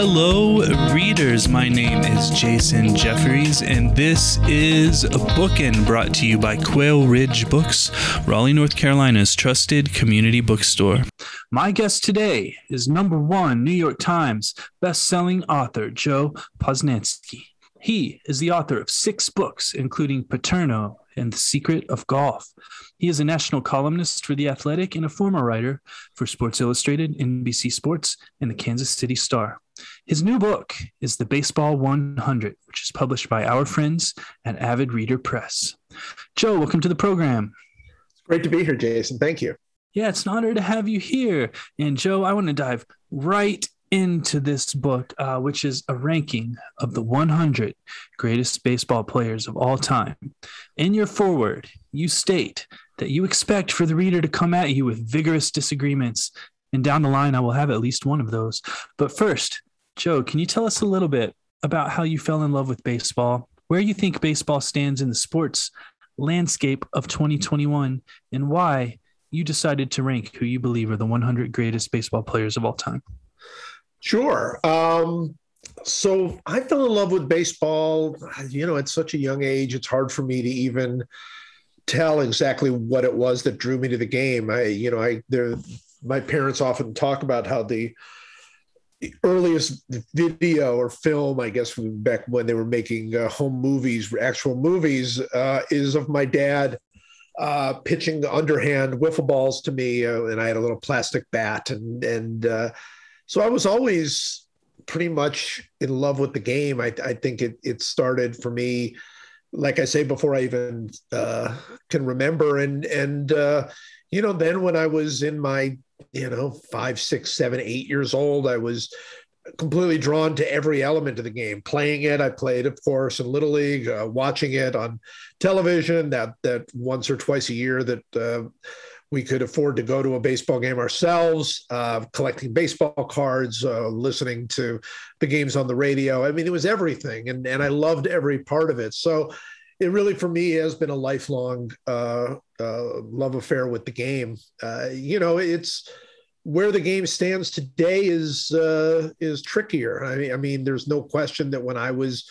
Hello, readers. My name is Jason Jeffries, and this is a Bookin brought to you by Quail Ridge Books, Raleigh, North Carolina's trusted community bookstore. My guest today is number one New York Times best-selling author Joe Posnanski. He is the author of six books, including Paterno and The Secret of Golf. He is a national columnist for The Athletic and a former writer for Sports Illustrated, NBC Sports, and the Kansas City Star. His new book is The Baseball 100, which is published by our friends at Avid Reader Press. Joe, welcome to the program. It's great to be here, Jason. Thank you. Yeah, it's an honor to have you here. And Joe, I want to dive right into this book, uh, which is a ranking of the 100 greatest baseball players of all time. In your foreword, you state that you expect for the reader to come at you with vigorous disagreements. And down the line, I will have at least one of those. But first, Joe, can you tell us a little bit about how you fell in love with baseball, where you think baseball stands in the sports landscape of 2021, and why you decided to rank who you believe are the 100 greatest baseball players of all time? Sure. Um, so I fell in love with baseball, you know, at such a young age. It's hard for me to even tell exactly what it was that drew me to the game. I, you know, I, there, my parents often talk about how the, the earliest video or film, I guess, back when they were making uh, home movies, actual movies, uh, is of my dad uh, pitching underhand wiffle balls to me, uh, and I had a little plastic bat, and and uh, so I was always pretty much in love with the game. I, I think it it started for me, like I say, before I even uh, can remember, and and uh, you know, then when I was in my you know five, six, seven, eight years old, I was completely drawn to every element of the game. Playing it, I played, of course, in little league. Uh, watching it on television, that that once or twice a year that uh, we could afford to go to a baseball game ourselves, uh, collecting baseball cards, uh, listening to the games on the radio. I mean, it was everything, and and I loved every part of it. So, it really for me has been a lifelong uh, uh love affair with the game. Uh, you know, it's where the game stands today is uh, is trickier. I mean, I mean, there's no question that when I was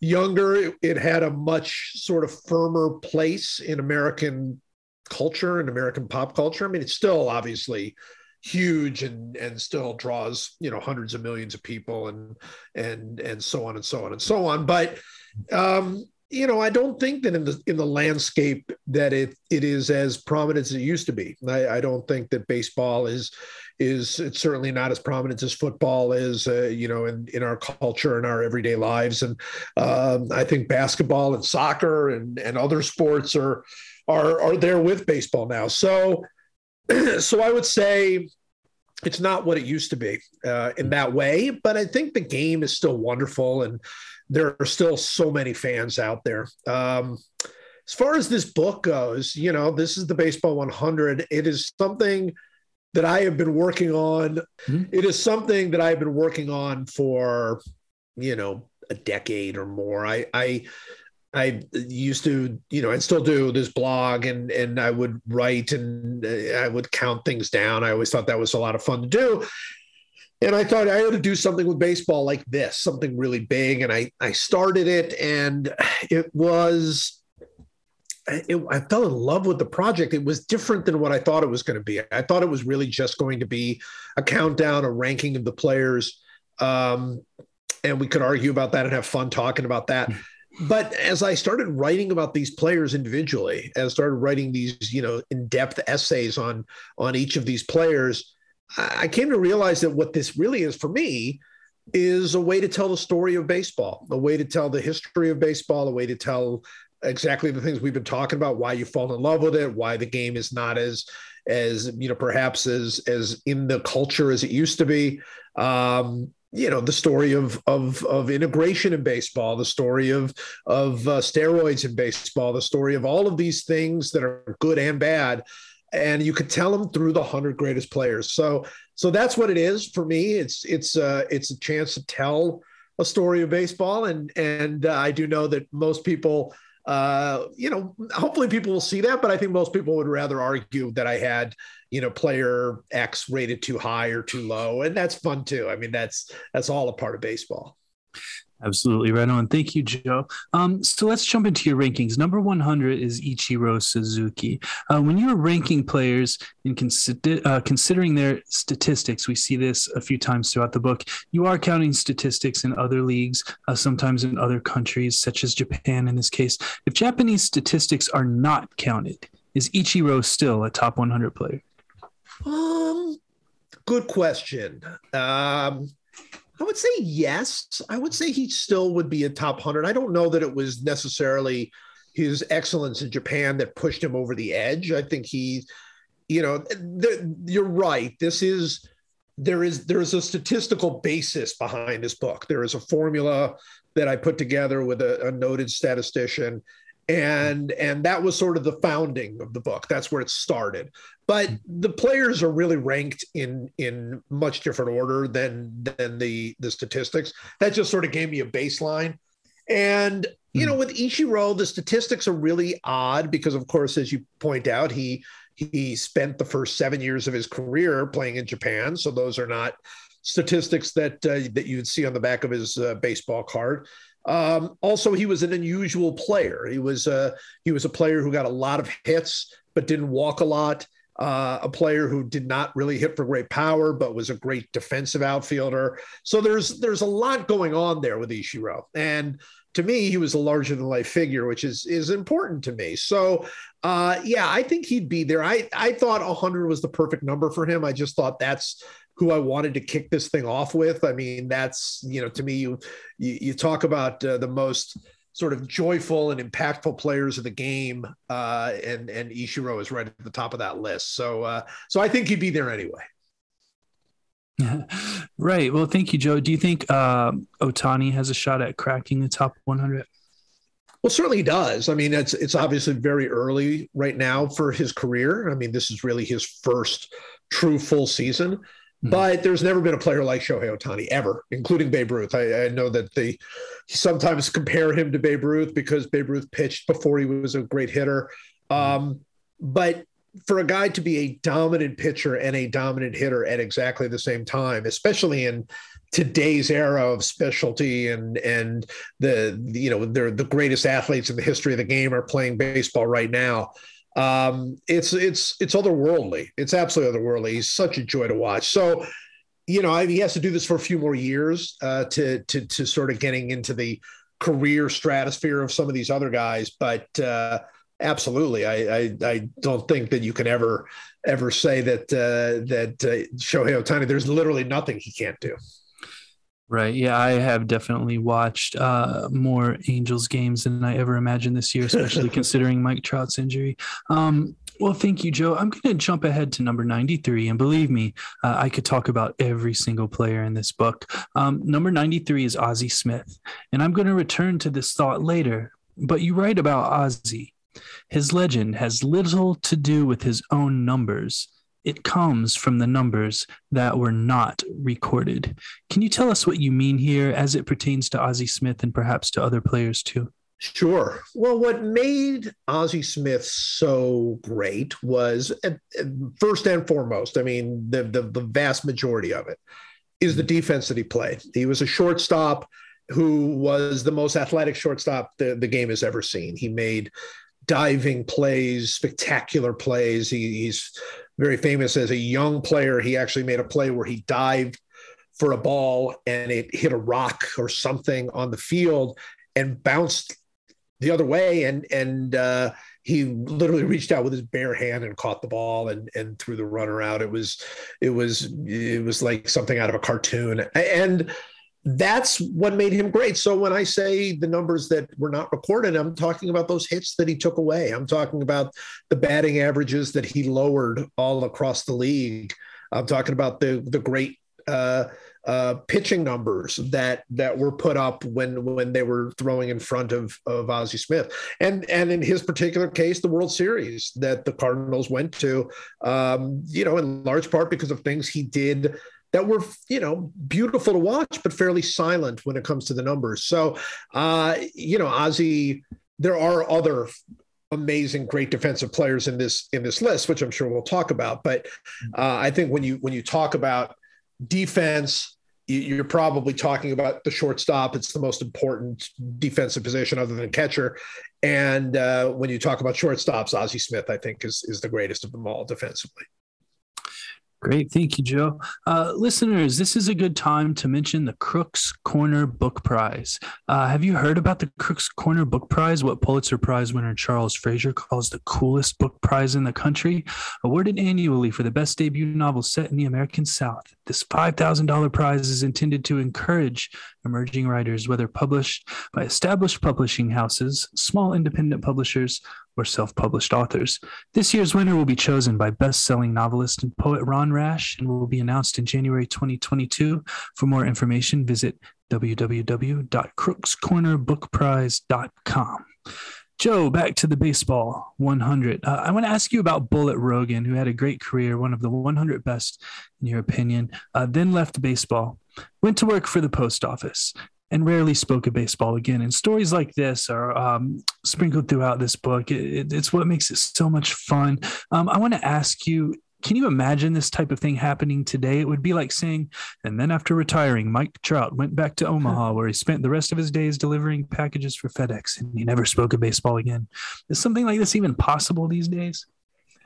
younger, it, it had a much sort of firmer place in American culture and American pop culture. I mean, it's still obviously huge and and still draws you know hundreds of millions of people and and and so on and so on and so on. But um, you know, I don't think that in the in the landscape that it it is as prominent as it used to be. I, I don't think that baseball is is it's certainly not as prominent as football is, uh, you know, in, in our culture and our everyday lives. And um, I think basketball and soccer and, and other sports are are are there with baseball now. So so I would say it's not what it used to be uh, in that way, but I think the game is still wonderful, and there are still so many fans out there. Um, as far as this book goes, you know, this is the Baseball 100. It is something that I have been working on. Mm-hmm. It is something that I've been working on for, you know, a decade or more. I, I I used to, you know, and still do this blog and and I would write and uh, I would count things down. I always thought that was a lot of fun to do. And I thought I ought to do something with baseball like this, something really big. And I I started it and it was it, I fell in love with the project. It was different than what I thought it was going to be. I thought it was really just going to be a countdown, a ranking of the players. Um, and we could argue about that and have fun talking about that but as I started writing about these players individually, and started writing these, you know, in-depth essays on on each of these players, I came to realize that what this really is for me is a way to tell the story of baseball, a way to tell the history of baseball, a way to tell exactly the things we've been talking about, why you fall in love with it, why the game is not as as you know perhaps as as in the culture as it used to be. Um, you know the story of of of integration in baseball the story of of uh, steroids in baseball the story of all of these things that are good and bad and you could tell them through the 100 greatest players. So so that's what it is for me. It's it's uh it's a chance to tell a story of baseball and and uh, i do know that most people uh, you know, hopefully people will see that, but I think most people would rather argue that I had, you know, player X rated too high or too low, and that's fun too. I mean, that's that's all a part of baseball. Absolutely right on. Thank you, Joe. Um, so let's jump into your rankings. Number 100 is Ichiro Suzuki. Uh, when you're ranking players and consider, uh, considering their statistics, we see this a few times throughout the book. You are counting statistics in other leagues, uh, sometimes in other countries, such as Japan in this case. If Japanese statistics are not counted, is Ichiro still a top 100 player? Um, good question. Um, I would say yes. I would say he still would be a top 100. I don't know that it was necessarily his excellence in Japan that pushed him over the edge. I think he, you know, the, you're right. This is there is there is a statistical basis behind this book. There is a formula that I put together with a, a noted statistician, and and that was sort of the founding of the book. That's where it started. But the players are really ranked in in much different order than than the the statistics. That just sort of gave me a baseline. And you know hmm. with Ichiro the statistics are really odd because of course as you point out he he spent the first 7 years of his career playing in Japan. So those are not statistics that uh, that you'd see on the back of his uh, baseball card um, also, he was an unusual player. He was a he was a player who got a lot of hits but didn't walk a lot. Uh, a player who did not really hit for great power, but was a great defensive outfielder. So there's there's a lot going on there with Ichiro, and to me, he was a larger than life figure, which is is important to me. So, uh, yeah, I think he'd be there. I I thought 100 was the perfect number for him. I just thought that's who I wanted to kick this thing off with. I mean, that's you know, to me, you you, you talk about uh, the most sort of joyful and impactful players of the game, uh, and and Ichiro is right at the top of that list. So uh, so I think he'd be there anyway. right. Well, thank you, Joe. Do you think uh, Ohtani has a shot at cracking the top 100? Well, certainly he does. I mean, it's it's obviously very early right now for his career. I mean, this is really his first true full season. Hmm. But there's never been a player like Shohei Ohtani ever, including Babe Ruth. I, I, know that they sometimes compare him to Babe Ruth because Babe Ruth pitched before he was a great hitter. Hmm. Um, but for a guy to be a dominant pitcher and a dominant hitter at exactly the same time, especially in today's era of specialty and and the you know they're the greatest athletes in the history of the game are playing baseball right now um, it's it's it's otherworldly. It's absolutely otherworldly. He's such a joy to watch. So, you know, I, he has to do this for a few more years uh, to to to sort of getting into the career stratosphere of some of these other guys. But uh, absolutely, I, I, I don't think that you can ever ever say that uh, that uh, Shohei Ohtani. There's literally nothing he can't do. Right. Yeah, I have definitely watched uh, more Angels games than I ever imagined this year, especially considering Mike Trout's injury. Um, well, thank you, Joe. I'm going to jump ahead to number 93. And believe me, uh, I could talk about every single player in this book. Um, number 93 is Ozzie Smith. And I'm going to return to this thought later. But you write about Ozzie. His legend has little to do with his own numbers it comes from the numbers that were not recorded. Can you tell us what you mean here as it pertains to Ozzie Smith and perhaps to other players too? Sure. Well, what made Ozzie Smith so great was uh, first and foremost, I mean, the, the, the vast majority of it is the defense that he played. He was a shortstop who was the most athletic shortstop the, the game has ever seen. He made diving plays, spectacular plays. He, he's very famous as a young player. He actually made a play where he dived for a ball and it hit a rock or something on the field and bounced the other way and and uh, he literally reached out with his bare hand and caught the ball and and threw the runner out it was it was it was like something out of a cartoon and that's what made him great. So when I say the numbers that were not recorded, I'm talking about those hits that he took away. I'm talking about the batting averages that he lowered all across the league. I'm talking about the the great uh, uh, pitching numbers that that were put up when when they were throwing in front of of Ozzie Smith, and and in his particular case, the World Series that the Cardinals went to, um, you know, in large part because of things he did that were you know beautiful to watch but fairly silent when it comes to the numbers so uh you know ozzie there are other amazing, great defensive players in this in this list, which I'm sure we'll talk about. But uh, I think when you when you talk about defense, you're probably talking about the shortstop. It's the most important defensive position other than catcher. And uh, when you talk about shortstops, Ozzie Smith, I think, is is the greatest of them all defensively. Great. Thank you, Joe. Uh, listeners, this is a good time to mention the Crooks Corner Book Prize. Uh, have you heard about the Crooks Corner Book Prize, what Pulitzer Prize winner Charles Frazier calls the coolest book prize in the country? Awarded annually for the best debut novel set in the American South. This $5,000 prize is intended to encourage emerging writers, whether published by established publishing houses, small independent publishers, or self published authors. This year's winner will be chosen by best selling novelist and poet Ron Rash and will be announced in January 2022. For more information, visit www.crookscornerbookprize.com. Joe, back to the baseball 100. Uh, I want to ask you about Bullet Rogan, who had a great career, one of the 100 best, in your opinion, uh, then left baseball, went to work for the post office, and rarely spoke of baseball again. And stories like this are um, sprinkled throughout this book. It, it's what makes it so much fun. Um, I want to ask you can you imagine this type of thing happening today? It would be like saying, and then after retiring, Mike Trout went back to Omaha, where he spent the rest of his days delivering packages for FedEx, and he never spoke of baseball again. Is something like this even possible these days?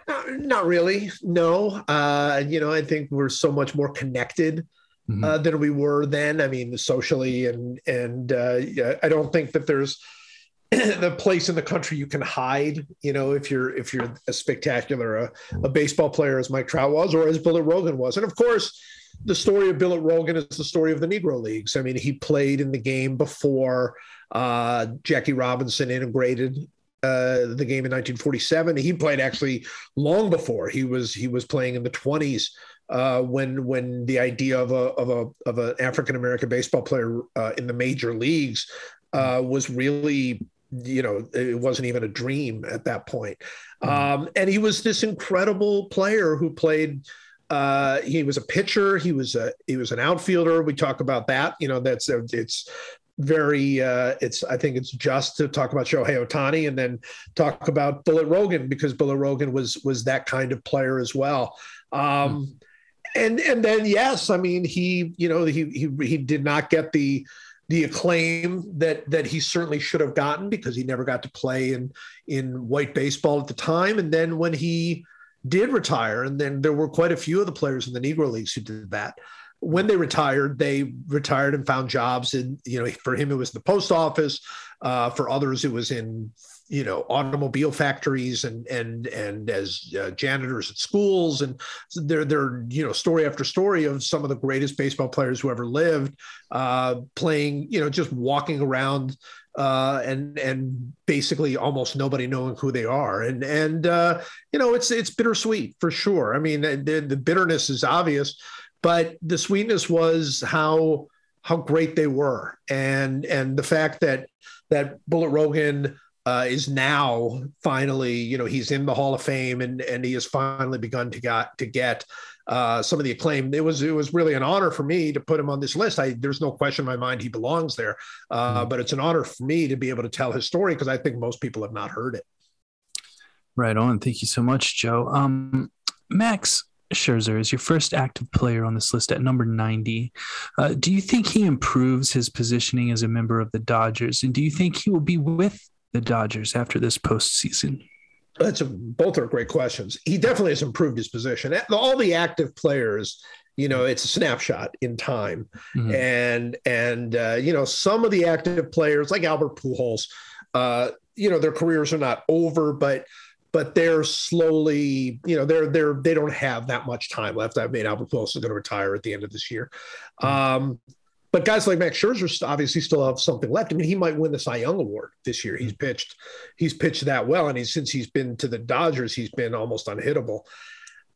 Uh, not really. No. Uh, you know, I think we're so much more connected mm-hmm. uh, than we were then. I mean, socially, and and uh, I don't think that there's the place in the country you can hide. You know, if you're if you're a spectacular a, a baseball player as Mike Trout was, or as Bullet Rogan was, and of course. The story of Bullet Rogan is the story of the Negro Leagues. I mean, he played in the game before uh, Jackie Robinson integrated uh, the game in 1947. He played actually long before he was he was playing in the 20s uh, when when the idea of a of a of an African American baseball player uh, in the major leagues uh, was really you know it wasn't even a dream at that point. Mm-hmm. Um, and he was this incredible player who played. Uh, he was a pitcher. He was a he was an outfielder. We talk about that. You know, that's it's very uh, it's I think it's just to talk about Shohei Ohtani and then talk about Bullet Rogan because Bullet Rogan was was that kind of player as well. Um, mm and and then yes, I mean he you know he he he did not get the the acclaim that that he certainly should have gotten because he never got to play in in white baseball at the time. And then when he did retire, and then there were quite a few of the players in the Negro leagues who did that. When they retired, they retired and found jobs. And you know, for him, it was the post office. Uh, for others, it was in you know automobile factories and and and as uh, janitors at schools. And they're you know story after story of some of the greatest baseball players who ever lived uh, playing you know just walking around uh, and and basically almost nobody knowing who they are. And and uh, you know it's it's bittersweet for sure. I mean the, the bitterness is obvious but the sweetness was how how great they were. And and the fact that that Bullet Rogan uh, is now finally, you know, he's in the Hall of Fame and and he has finally begun to get to get uh, some of the acclaim. It was it was really an honor for me to put him on this list. I there's no question in my mind he belongs there, uh, mm-hmm. but it's an honor for me to be able to tell his story because I think most people have not heard it. Right on. Thank you so much, Joe. Um, Max, Scherzer is your first active player on this list at number 90. Uh, do you think he improves his positioning as a member of the Dodgers? And do you think he will be with the Dodgers after this postseason? That's a, both are great questions. He definitely has improved his position. All the active players, you know, it's a snapshot in time, mm-hmm. and and uh, you know some of the active players like Albert Pujols, uh, you know, their careers are not over, but but they're slowly, you know, they're they're they don't have that much time left. I mean, Albert Pujols is going to retire at the end of this year. Mm-hmm. Um, but guys like Max Scherzer obviously still have something left. I mean, he might win the Cy Young Award this year. He's hmm. pitched, he's pitched that well, and he's since he's been to the Dodgers, he's been almost unhittable.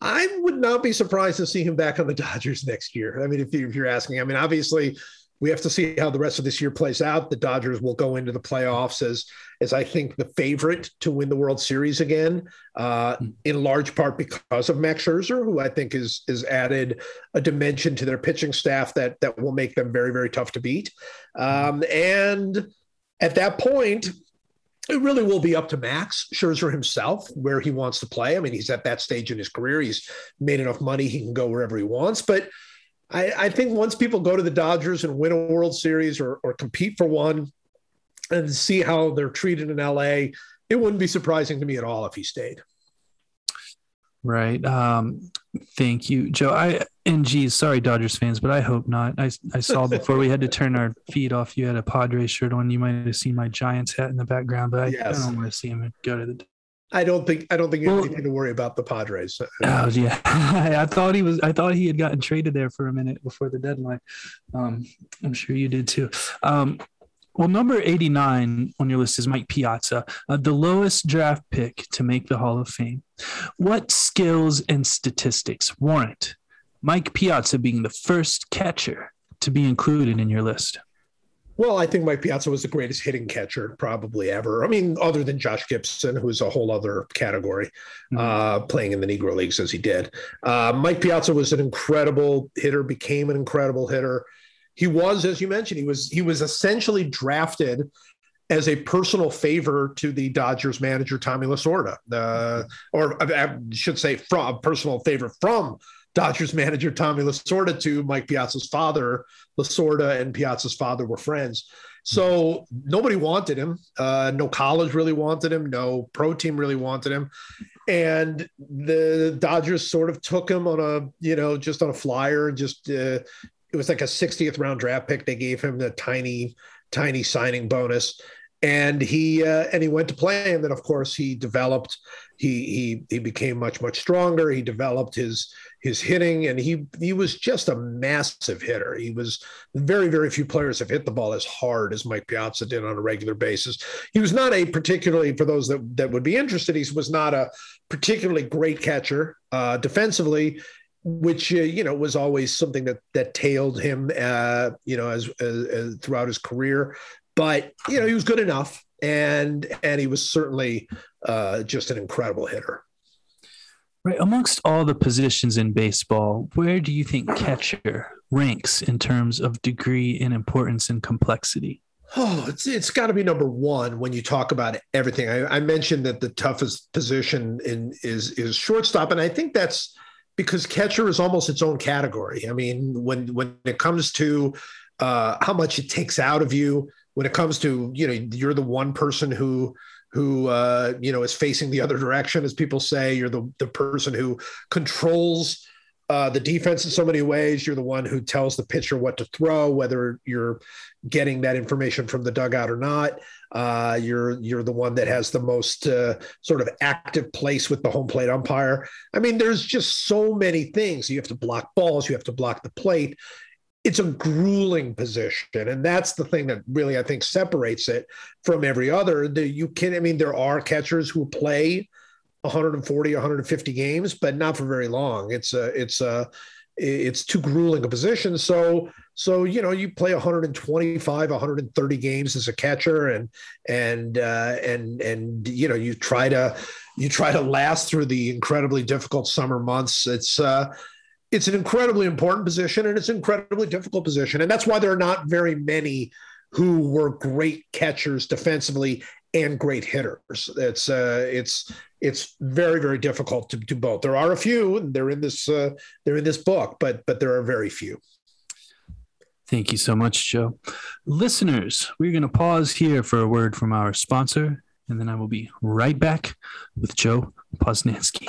I would not be surprised to see him back on the Dodgers next year. I mean, if, you, if you're asking, I mean, obviously we have to see how the rest of this year plays out. The Dodgers will go into the playoffs as, as I think the favorite to win the World Series again, uh, hmm. in large part because of Max Scherzer, who I think is is added a dimension to their pitching staff that that will make them very very tough to beat. Hmm. Um, and at that point, it really will be up to Max Scherzer himself where he wants to play. I mean, he's at that stage in his career. He's made enough money; he can go wherever he wants. But I, I think once people go to the Dodgers and win a World Series or, or compete for one, and see how they're treated in LA, it wouldn't be surprising to me at all if he stayed. Right. Um, thank you, Joe. I and geez, sorry, Dodgers fans, but I hope not. I I saw before we had to turn our feed off. You had a Padres shirt on. You might have seen my Giants hat in the background, but I, yes. I don't want to see him go to the. I don't think I don't think you well, to worry about the Padres. Oh yeah, I thought he was. I thought he had gotten traded there for a minute before the deadline. Um, I'm sure you did too. Um, well, number 89 on your list is Mike Piazza, uh, the lowest draft pick to make the Hall of Fame. What skills and statistics warrant Mike Piazza being the first catcher to be included in your list? Well, I think Mike Piazza was the greatest hitting catcher probably ever. I mean, other than Josh Gibson, who's a whole other category, mm-hmm. uh, playing in the Negro Leagues as he did. Uh, Mike Piazza was an incredible hitter, became an incredible hitter he was, as you mentioned, he was he was essentially drafted as a personal favor to the Dodgers manager Tommy Lasorda, uh, or I should say, from a personal favor from Dodgers manager Tommy Lasorda to Mike Piazza's father. Lasorda and Piazza's father were friends. So nobody wanted him. Uh, no college really wanted him. No pro team really wanted him. And the Dodgers sort of took him on a, you know, just on a flyer and just uh, it was like a 60th round draft pick. They gave him the tiny, tiny signing bonus. And he uh, and he went to play, and then of course he developed. He he he became much much stronger. He developed his his hitting, and he he was just a massive hitter. He was very very few players have hit the ball as hard as Mike Piazza did on a regular basis. He was not a particularly for those that that would be interested. He was not a particularly great catcher uh, defensively which uh, you know was always something that that tailed him uh, you know as, as, as, throughout his career. But you know he was good enough and and he was certainly uh, just an incredible hitter. Right. Amongst all the positions in baseball where do you think catcher ranks in terms of degree and importance and complexity? Oh, it's it's got to be number one when you talk about everything. I, I mentioned that the toughest position in is is shortstop, and I think that's because catcher is almost its own category. I mean, when when it comes to uh, how much it takes out of you, when it comes to you know you're the one person who who uh, you know is facing the other direction, as people say, you're the the person who controls uh, the defense in so many ways. You're the one who tells the pitcher what to throw, whether you're getting that information from the dugout or not. Uh, you're you're the one that has the most uh, sort of active place with the home plate umpire. I mean, there's just so many things. You have to block balls. You have to block the plate. It's a grueling position, and that's the thing that really I think separates it from every other. The, you can, I mean, there are catchers who play 140, 150 games, but not for very long. It's a, it's a, it's too grueling a position. So, so you know, you play 125, 130 games as a catcher, and and uh, and and you know, you try to you try to last through the incredibly difficult summer months. It's uh, it's an incredibly important position, and it's an incredibly difficult position, and that's why there are not very many who were great catchers defensively and great hitters. It's uh, it's it's very very difficult to do both. There are a few, they're in this uh, they're in this book, but but there are very few. Thank you so much, Joe. Listeners, we're going to pause here for a word from our sponsor, and then I will be right back with Joe Posnanski.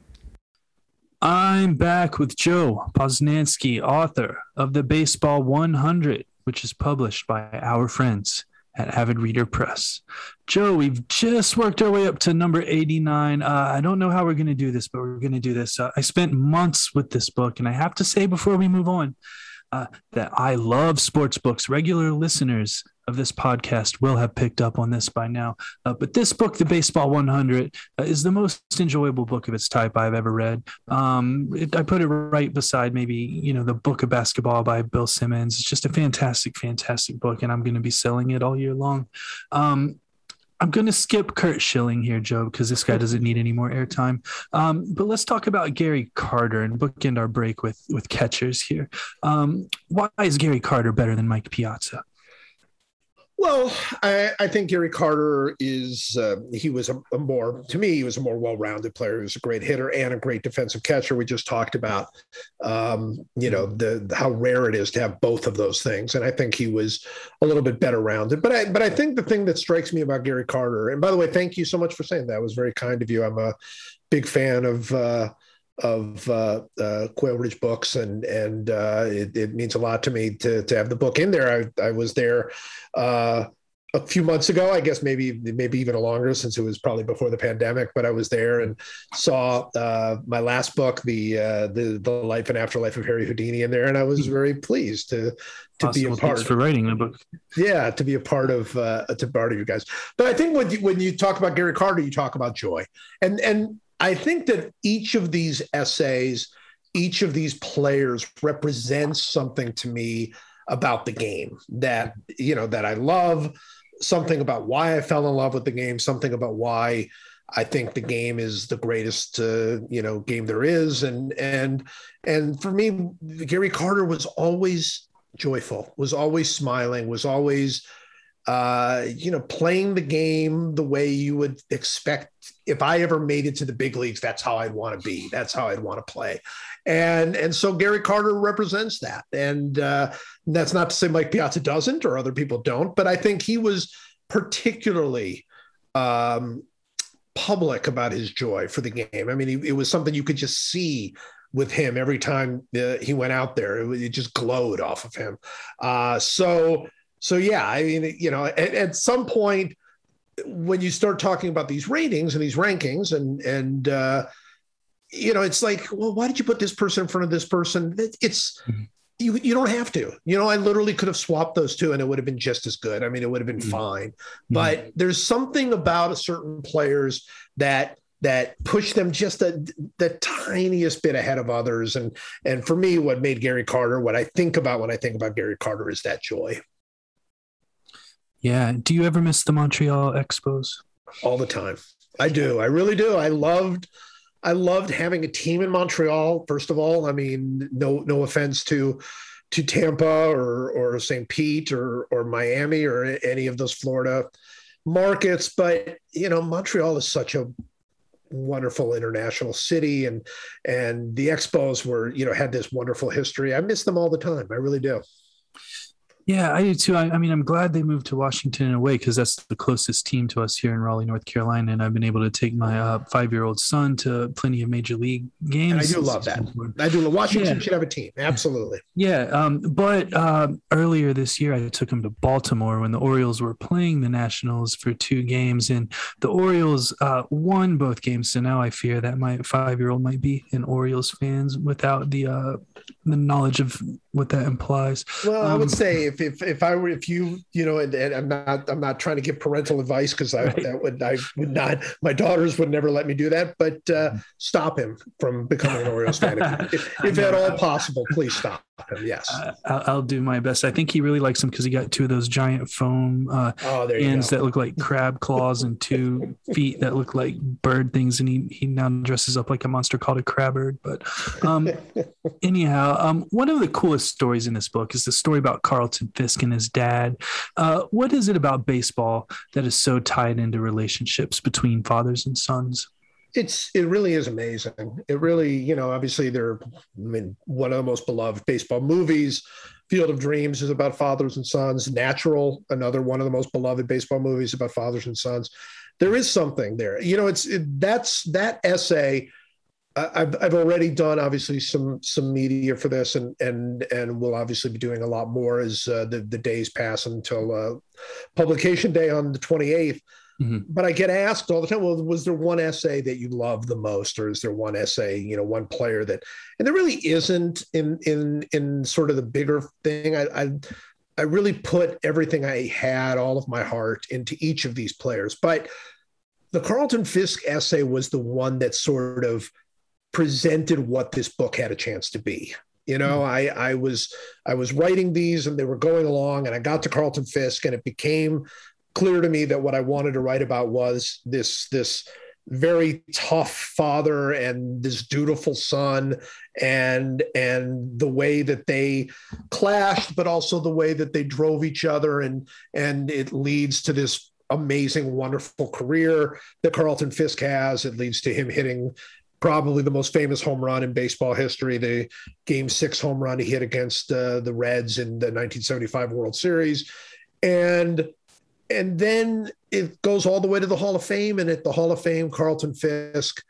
I'm back with Joe Posnanski, author of the Baseball 100, which is published by our friends at Avid Reader Press. Joe, we've just worked our way up to number 89. Uh, I don't know how we're going to do this, but we're going to do this. Uh, I spent months with this book, and I have to say before we move on uh, that I love sports books. Regular listeners of this podcast will have picked up on this by now. Uh, but this book, The Baseball 100, uh, is the most enjoyable book of its type I've ever read. Um, it, I put it right beside maybe, you know, the Book of Basketball by Bill Simmons. It's just a fantastic, fantastic book, and I'm going to be selling it all year long. Um, I'm going to skip Curt Schilling here, Joe, because this guy doesn't need any more airtime. Um, but let's talk about Gary Carter and bookend our break with with catchers here. Um, why is Gary Carter better than Mike Piazza? Well, I, I, think Gary Carter is, uh, he was a, a, more, to me, he was a more well rounded player. He was a great hitter and a great defensive catcher. We just talked about, um, you know, the, how rare it is to have both of those things. And I think he was a little bit better rounded. But I, but I think the thing that strikes me about Gary Carter, and by the way, thank you so much for saying that. It was very kind of you. I'm a big fan of, uh, of uh, uh, Quail Ridge Books, and and uh, it, it, means a lot to me to to have the book in there. I, I was there uh, a few months ago, I guess maybe maybe even a longer since it was probably before the pandemic. But I was there and saw uh, my last book, the uh, the the life and afterlife of Harry Houdini, in there, and I was hmm. very pleased to to awesome. be a part for writing the book. Yeah, to be a part of uh, to part of you guys. But I think when you, when you talk about Gary Carter, you talk about joy, and and I think that each of these essays, each of these players represents something to me about the game that you know that I love, something about why I fell in love with the game, something about why I think the game is the greatest uh, you know game there is, and and and for me, Gary Carter was always joyful, was always smiling, was always uh, you know, playing the game the way you would expect. If I ever made it to the big leagues, that's how I'd want to be. That's how I'd want to play. And and so Gary Carter represents that. And uh, that's not to say Mike Piazza doesn't or other people don't, but I think he was particularly um, public about his joy for the game. I mean, he, it was something you could just see with him every time uh, he went out there. It, it, just glowed off of him. Uh, so so yeah, I mean, you know, at, at, some point when you start talking about these ratings and these rankings, and and uh, you know, it's like, well, why did you put this person in front of this person? It's mm-hmm. you you don't have to. You know, I literally could have swapped those two, and it would have been just as good. I mean, it would have been mm-hmm. fine. Mm-hmm. But there's something about a certain players that that push them just a, the tiniest bit ahead of others. And and for me, what made Gary Carter, what I think about when I think about Gary Carter, is that joy. Yeah. Do you ever miss the Montreal Expos? All the time. I do. I really do. I loved I loved having a team in Montreal. First of all, I mean, no no offense to to Tampa or or St. Pete or or Miami or any of those Florida markets, but you know, Montreal is such a wonderful international city and and the expos were you know had this wonderful history i miss them all the time i really do yeah, I do too. I, I, mean, I'm glad they moved to Washington in a way because that's the closest team to us here in Raleigh, North Carolina, and I've been able to take my uh, five-year-old son to plenty of major league games. And I do love that. I do. Love Washington yeah. should have a team. Absolutely. Yeah, um, but uh, earlier this year, I took him to Baltimore when the Orioles were playing the Nationals for two games, and the Orioles uh, won both games. So now I fear that my five-year-old might be an Orioles fans without the uh, the knowledge of what that implies. Well, um, I would um, say if, if if I were if you you know and, and I'm not I'm not trying to give parental advice because I right. that would I would not my daughters would never let me do that. But uh, mm-hmm. stop him from becoming an Orioles fan if, if, if at all possible. Please stop him. Yes, uh, I'll, I'll, do my best. I think he really likes him because he got two of those giant foam uh, oh, ends that look like crab claws and two feet that look like bird things, and he he now dresses up like a monster called a crabbird. But um, anyhow, um, one of the coolest stories in this book is the story about Carlton Fisk and his dad. Uh, what is it about baseball that is so tied into relationships between fathers and sons? it's it really is amazing. It really, you know, obviously they're I mean one of the most beloved baseball movies. Field of Dreams is about fathers and sons. Natural, another one of the most beloved baseball movies about fathers and sons. There is something there. You know, it's it, that's that essay I've I've already done obviously some some media for this, and and and we'll obviously be doing a lot more as uh, the the days pass until uh, publication day on the twenty eighth. Mm-hmm. But I get asked all the time, well, was there one essay that you love the most, or is there one essay, you know, one player that, and there really isn't in in in sort of the bigger thing. I I, I really put everything I had, all of my heart, into each of these players. But the Carlton Fisk essay was the one that sort of presented what this book had a chance to be. You know, mm-hmm. I I was I was writing these and they were going along, and I got to Carlton Fisk, and it became clear to me that what I wanted to write about was this this very tough father and this dutiful son and and the way that they clashed but also the way that they drove each other and and it leads to this amazing wonderful career that Carlton Fisk has it leads to him hitting probably the most famous home run in baseball history, the game six home run he hit against uh, the Reds in the 1975 World Series. And and then it goes all the way to the Hall of Fame. And at the Hall of Fame, Carlton Fisk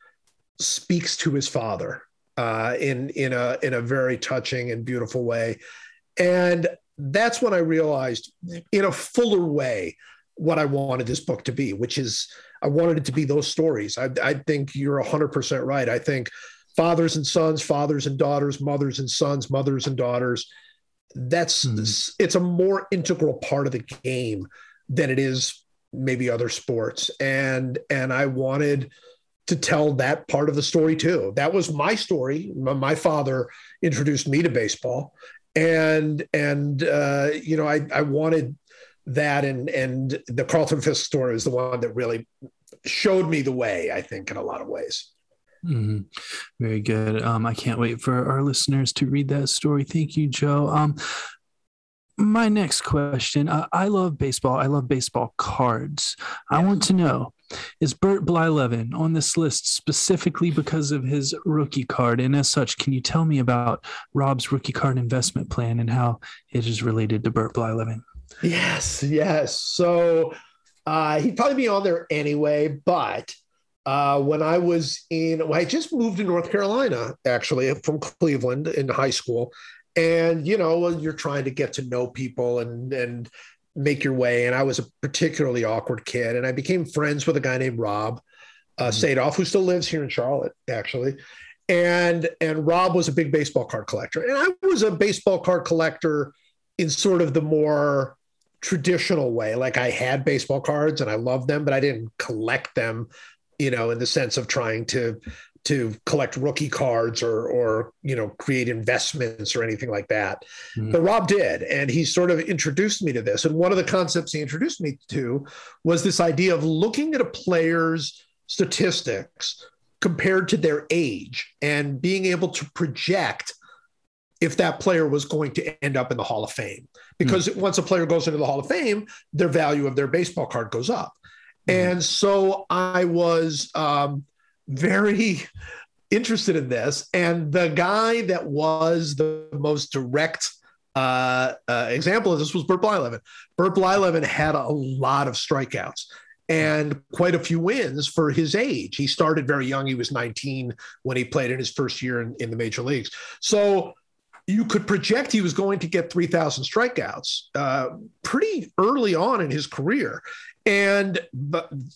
speaks to his father uh, in in a in a very touching and beautiful way. And that's when I realized, in a fuller way, what I wanted this book to be, which is I wanted it to be those stories. I, I think you're 100% right. I think fathers and sons, fathers and daughters, mothers and sons, mothers and daughters, that's mm. it's a more integral part of the game than it is maybe other sports. And and I wanted to tell that part of the story too. That was my story. My father introduced me to baseball, and and uh, you know I I wanted that and and the Carlton Fisk story is the one that really showed me the way. I think in a lot of ways. Mm-hmm. Very good. Um, I can't wait for our listeners to read that story. Thank you, Joe. Um, my next question uh, I love baseball. I love baseball cards. I want to know is Bert Blyleven on this list specifically because of his rookie card? And as such, can you tell me about Rob's rookie card investment plan and how it is related to Bert Blyleven? Yes, yes. So uh, he'd probably be on there anyway, but uh, when I was in, well, I just moved to North Carolina actually from Cleveland in high school, and you know you're trying to get to know people and and make your way. And I was a particularly awkward kid, and I became friends with a guy named Rob uh, mm-hmm. Sadoff, who still lives here in Charlotte, actually. And and Rob was a big baseball card collector, and I was a baseball card collector in sort of the more traditional way. Like I had baseball cards and I loved them, but I didn't collect them, you know, in the sense of trying to to collect rookie cards or or you know create investments or anything like that. Mm. But Rob did, and he sort of introduced me to this. And one of the concepts he introduced me to was this idea of looking at a player's statistics compared to their age and being able to project if that player was going to end up in the Hall of Fame. Because mm. once a player goes into the Hall of Fame, their value of their baseball card goes up. Mm. And so I was um, very interested in this. And the guy that was the most direct uh, uh, example of this was Bert Blyleven. Bert Blyleven had a lot of strikeouts and quite a few wins for his age. He started very young. He was 19 when he played in his first year in, in the major leagues. So you could project he was going to get 3,000 strikeouts uh, pretty early on in his career. And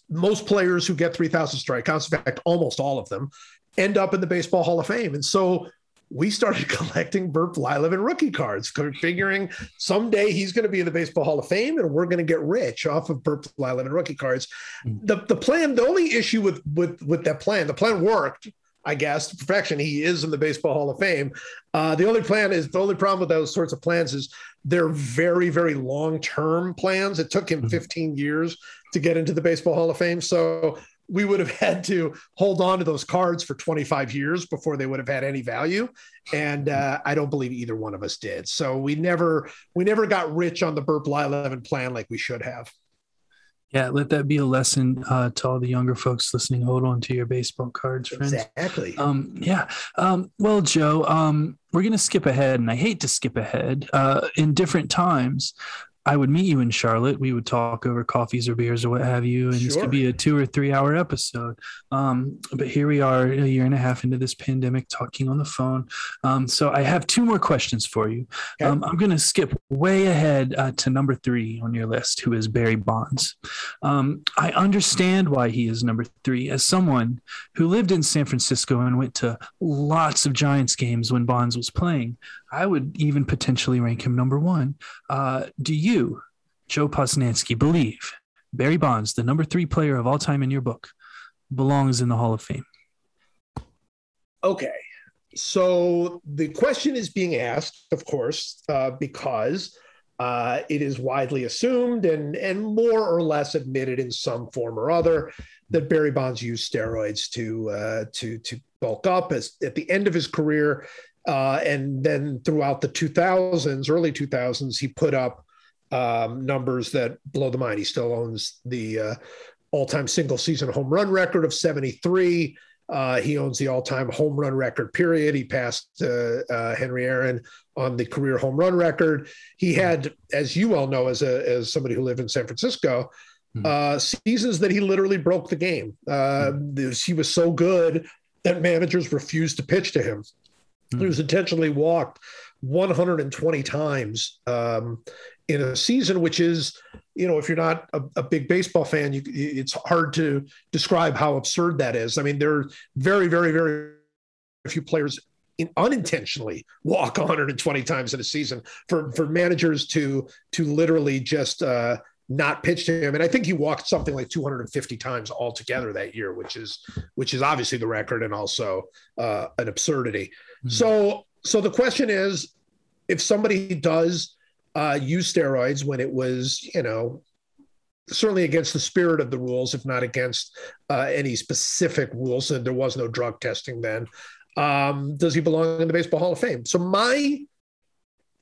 most players who get 3,000 strikeouts, in fact, almost all of them, end up in the Baseball Hall of Fame. And so we started collecting Bert Blyleven rookie cards, figuring someday he's going to be in the Baseball Hall of Fame and we're going to get rich off of Bert Blyleven rookie cards. Mm. The, the plan, the only issue with, with, with that plan, the plan worked. I guess to perfection. He is in the Baseball Hall of Fame. Uh, the only plan is the only problem with those sorts of plans is they're very, very long term plans. It took him mm-hmm. 15 years to get into the Baseball Hall of Fame. So we would have had to hold on to those cards for 25 years before they would have had any value and uh, i don't believe either one of us did so we never we never got rich on the Bert Blyleven plan like we should have yeah, let that be a lesson uh, to all the younger folks listening. Hold on to your baseball cards, friends. Exactly. Um, yeah. Um, well, Joe, um, we're going to skip ahead, and I hate to skip ahead uh, in different times. I would meet you in Charlotte. We would talk over coffees or beers or what have you, and sure. this could be a two or three hour episode. Um, but here we are, a year and a half into this pandemic, talking on the phone. Um, so I have two more questions for you. Okay. Um, I'm going to skip way ahead uh, to number three on your list, who is Barry Bonds. Um, I understand why he is number three. As someone who lived in San Francisco and went to lots of Giants games when Bonds was playing, I would even potentially rank him number one. Uh, do you, Joe Posnanski, believe Barry Bonds, the number three player of all time in your book, belongs in the Hall of Fame? Okay. So the question is being asked, of course, uh, because uh, it is widely assumed and, and more or less admitted in some form or other that Barry Bonds used steroids to uh, to to bulk up. As at the end of his career, uh, and then throughout the 2000s, early 2000s, he put up um, numbers that blow the mind. He still owns the uh, all time single season home run record of 73. Uh, he owns the all time home run record, period. He passed uh, uh, Henry Aaron on the career home run record. He had, as you all know, as, a, as somebody who lived in San Francisco, mm-hmm. seasons that he literally broke the game. Mm-hmm. He was so good that managers refused to pitch to him. Mm-hmm. Was intentionally walked 120 times um, in a season, which is, you know, if you're not a, a, big baseball fan, you, it's hard to describe how absurd that is. I mean, there are very, very, very few players in, unintentionally walk 120 times in a season for for managers to to literally just uh, not pitched him. And I think he walked something like 250 times altogether that year, which is which is obviously the record and also uh, an absurdity. Mm-hmm. So so the question is, if somebody does uh, use steroids when it was, you know, certainly against the spirit of the rules, if not against uh, any specific rules, and there was no drug testing then. Um, does he belong in the Baseball Hall of Fame? So my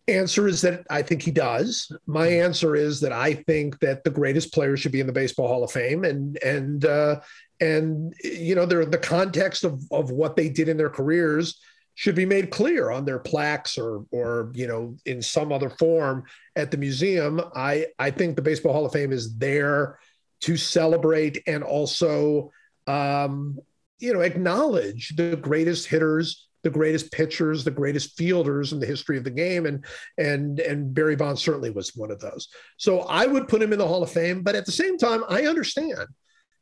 answer is that I think he does. My answer is that I think that the greatest players should be in the Baseball Hall of Fame, and and uh, and you know, they're the context of of what they did in their careers should be made clear on their plaques or or you know in some other form at the museum. I I think the Baseball Hall of Fame is there to celebrate and also um, you know acknowledge the greatest hitters the greatest pitchers, the greatest fielders in the history of the game, and and and Barry Bonds certainly was one of those. So I would put him in the Hall of Fame, but at the same time, I understand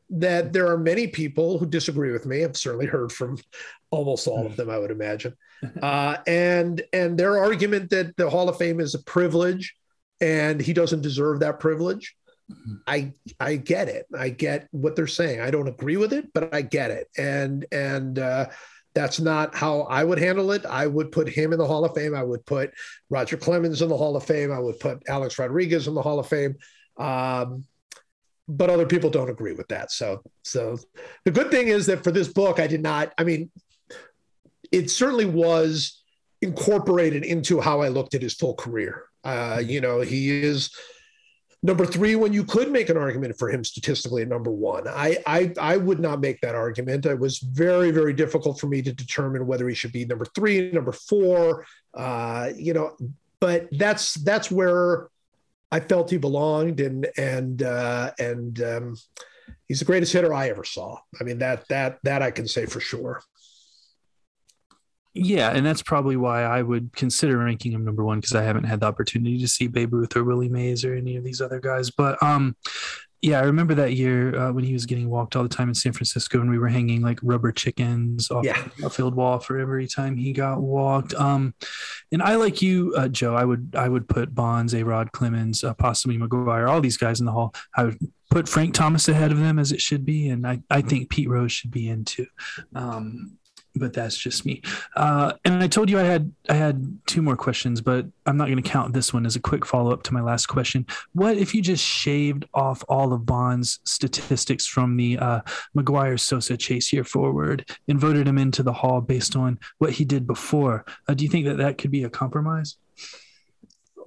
that there are many people who disagree with me. I've certainly heard from almost all of them, I would imagine, uh, and and their argument that the Hall of Fame is a privilege, and he doesn't deserve that privilege. I I get it. I get what they're saying. I don't agree with it, but I get it. And and uh, that's not how I would handle it. I would put him in the Hall of Fame. I would put Roger Clemens in the Hall of Fame. I would put Alex Rodriguez in the Hall of Fame. Um, but other people don't agree with that. So, so the good thing is that for this book, I did not. I mean, it certainly was incorporated into how I looked at his full career. Uh, you know, he is Number three, when you could make an argument for him statistically at number one, I, I I would not make that argument. It was very very difficult for me to determine whether he should be number three, number four. Uh, you know, but that's that's where I felt he belonged, and and uh, and um, he's the greatest hitter I ever saw. I mean that that that I can say for sure. Yeah, and that's probably why I would consider ranking him number one because I haven't had the opportunity to see Babe Ruth or Willie Mays or any of these other guys. But um, yeah, I remember that year uh, when he was getting walked all the time in San Francisco, and we were hanging like rubber chickens off yeah. the field wall for every time he got walked. Um, and I like you, uh, Joe. I would I would put Bonds, A-Rod Clemens, uh, possibly McGwire, all these guys in the hall. I would put Frank Thomas ahead of them as it should be, and I I think Pete Rose should be in too. Um, but that's just me. Uh, and I told you I had I had two more questions, but I'm not going to count this one as a quick follow up to my last question. What if you just shaved off all of Bond's statistics from the uh, McGwire Sosa chase year forward and voted him into the Hall based on what he did before? Uh, do you think that that could be a compromise?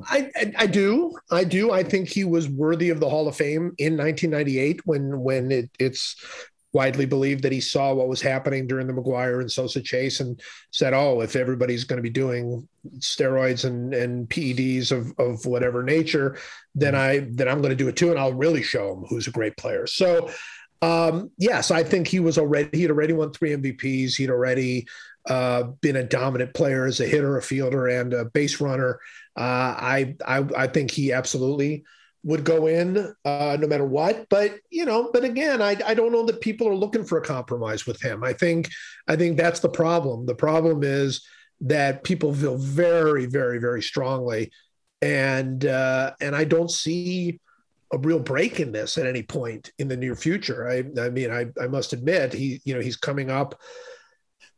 I, I, I do I do I think he was worthy of the Hall of Fame in 1998 when when it, it's widely believed that he saw what was happening during the McGwire and Sosa chase and said, "Oh, if everybody's going to be doing steroids and and PEDs of of whatever nature, then I then I'm going to do it too, and I'll really show him who's a great player." So. Um, yes, I think he was already he'd already won three MVPs. He'd already uh, been a dominant player as a hitter, a fielder, and a base runner. Uh, I, I I think he absolutely would go in uh, no matter what. But you know, but again, I, I don't know that people are looking for a compromise with him. I think I think that's the problem. The problem is that people feel very, very, very strongly, and uh, and I don't see a real break in this at any point in the near future. I I mean, I I must admit he you know he's coming up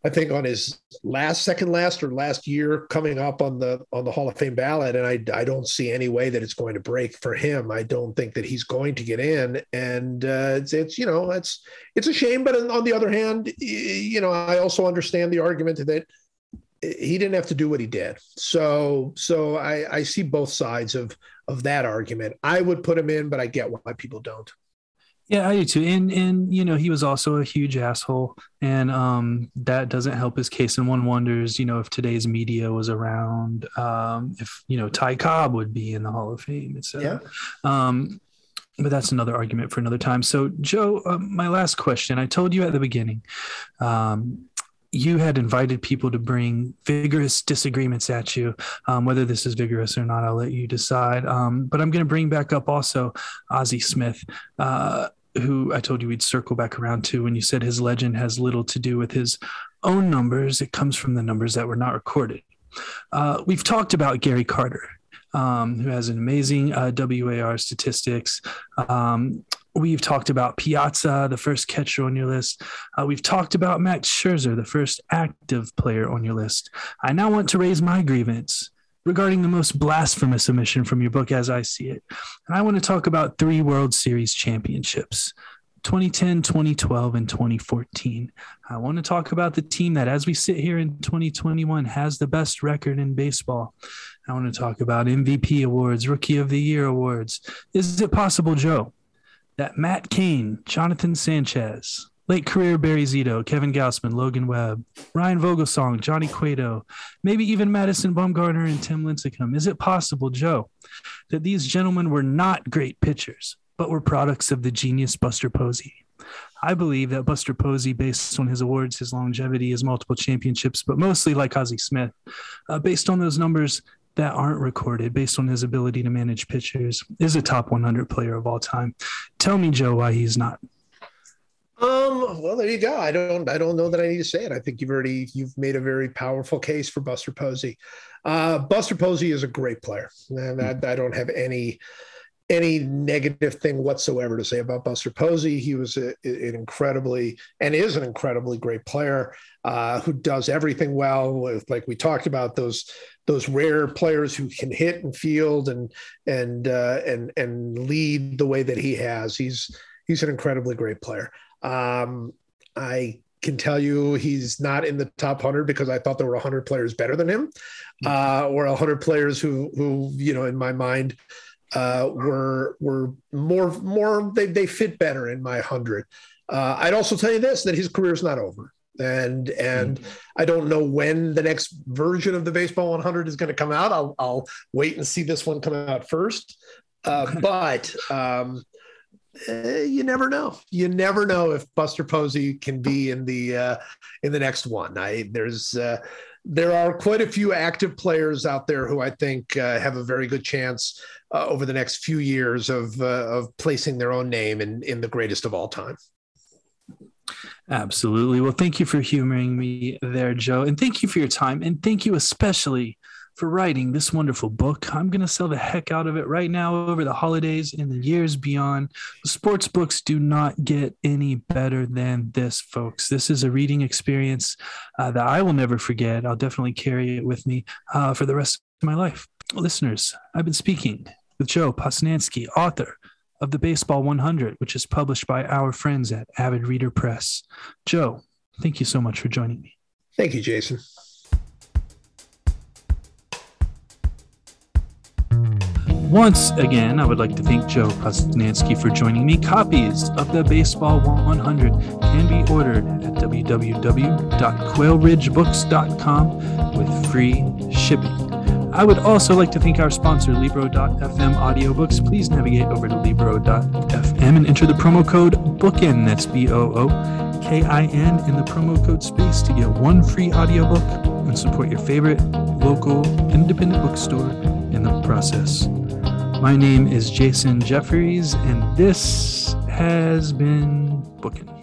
I think on his last, second last, or last year coming up on the on the Hall of Fame ballot, and I I don't see any way that it's going to break for him. I don't think that he's going to get in, and uh, it's, it's you know it's it's a shame. But on the other hand, you know I also understand the argument that he didn't have to do what he did. So so I I see both sides of of that argument. I would put him in, but I get why people don't. Yeah, I do too. And and you know, he was also a huge asshole. And um that doesn't help his case. And one wonders, you know, if today's media was around, um, if you know, Ty Cobb would be in the Hall of Fame, etc. Yeah. Um, but that's another argument for another time. So, Joe, uh, my last question. I told you at the beginning, um, you had invited people to bring vigorous disagreements at you. Um, whether this is vigorous or not, I'll let you decide. Um, but I'm going to bring back up also Ozzie Smith. Uh, who I told you we'd circle back around to when you said his legend has little to do with his own numbers. It comes from the numbers that were not recorded. Uh, we've talked about Gary Carter, um, who has an amazing uh, WAR statistics. Um, we've talked about Piazza, the first catcher on your list. Uh, we've talked about Max Scherzer, the first active player on your list. I now want to raise my grievance regarding the most blasphemous omission from your book as I see it. And I want to talk about three World Series championships 2010, 2012, and 2014. I want to talk about the team that, as we sit here in 2021, has the best record in baseball. I want to talk about MVP awards, Rookie of the Year awards. Is it possible, Joe, that Matt Cain, Jonathan Sanchez, Late career Barry Zito, Kevin Gausman, Logan Webb, Ryan Vogelsong, Johnny Cueto, maybe even Madison Bumgarner and Tim Lincecum. Is it possible, Joe, that these gentlemen were not great pitchers, but were products of the genius Buster Posey? I believe that Buster Posey, based on his awards, his longevity, his multiple championships, but mostly like Ozzie Smith, uh, based on those numbers that aren't recorded, based on his ability to manage pitchers, is a top 100 player of all time. Tell me, Joe, why he's not. Um, well, there you go. I don't, I don't know that I need to say it. I think you've already, you've made a very powerful case for Buster Posey. Uh, Buster Posey is a great player, and I, I don't have any, any negative thing whatsoever to say about Buster Posey. He was a, an incredibly and is an incredibly great player uh, who does everything well. With like we talked about those those rare players who can hit and field and and uh, and and lead the way that he has. He's he's an incredibly great player. Um, I can tell you he's not in the top 100 because I thought there were 100 players better than him, mm-hmm. uh, or 100 players who, who you know, in my mind, uh, were were more more they they fit better in my 100. Uh, I'd also tell you this that his career is not over. And and mm-hmm. I don't know when the next version of the baseball 100 is going to come out. I'll I'll wait and see this one come out first. Uh, but um, uh, you never know. You never know if Buster Posey can be in the uh, in the next one. I there's uh, there are quite a few active players out there who I think uh, have a very good chance uh, over the next few years of of placing their own name in in the greatest of all time. Absolutely. Well, thank you for humoring me there, Joe, and thank you for your time, and thank you especially for writing this wonderful book. I'm going to sell the heck out of it right now over the holidays and the years beyond. Sports books do not get any better than this, folks. This is a reading experience uh, that I will never forget. I'll definitely carry it with me uh, for the rest of my life. Listeners, I've been speaking with Joe Posnanski, author of the Baseball 100, which is published by our friends at Avid Reader Press. Joe, thank you so much for joining me. Thank you, Jason. Once again, I would like to thank Joe Posnanski for joining me. Copies of the Baseball 100 can be ordered at www.quailridgebooks.com with free shipping. I would also like to thank our sponsor, Libro.fm Audiobooks. Please navigate over to Libro.fm and enter the promo code BOOKIN, that's B O O K I N, in the promo code space to get one free audiobook and support your favorite local independent bookstore in the process. My name is Jason Jeffries, and this has been Bookin'.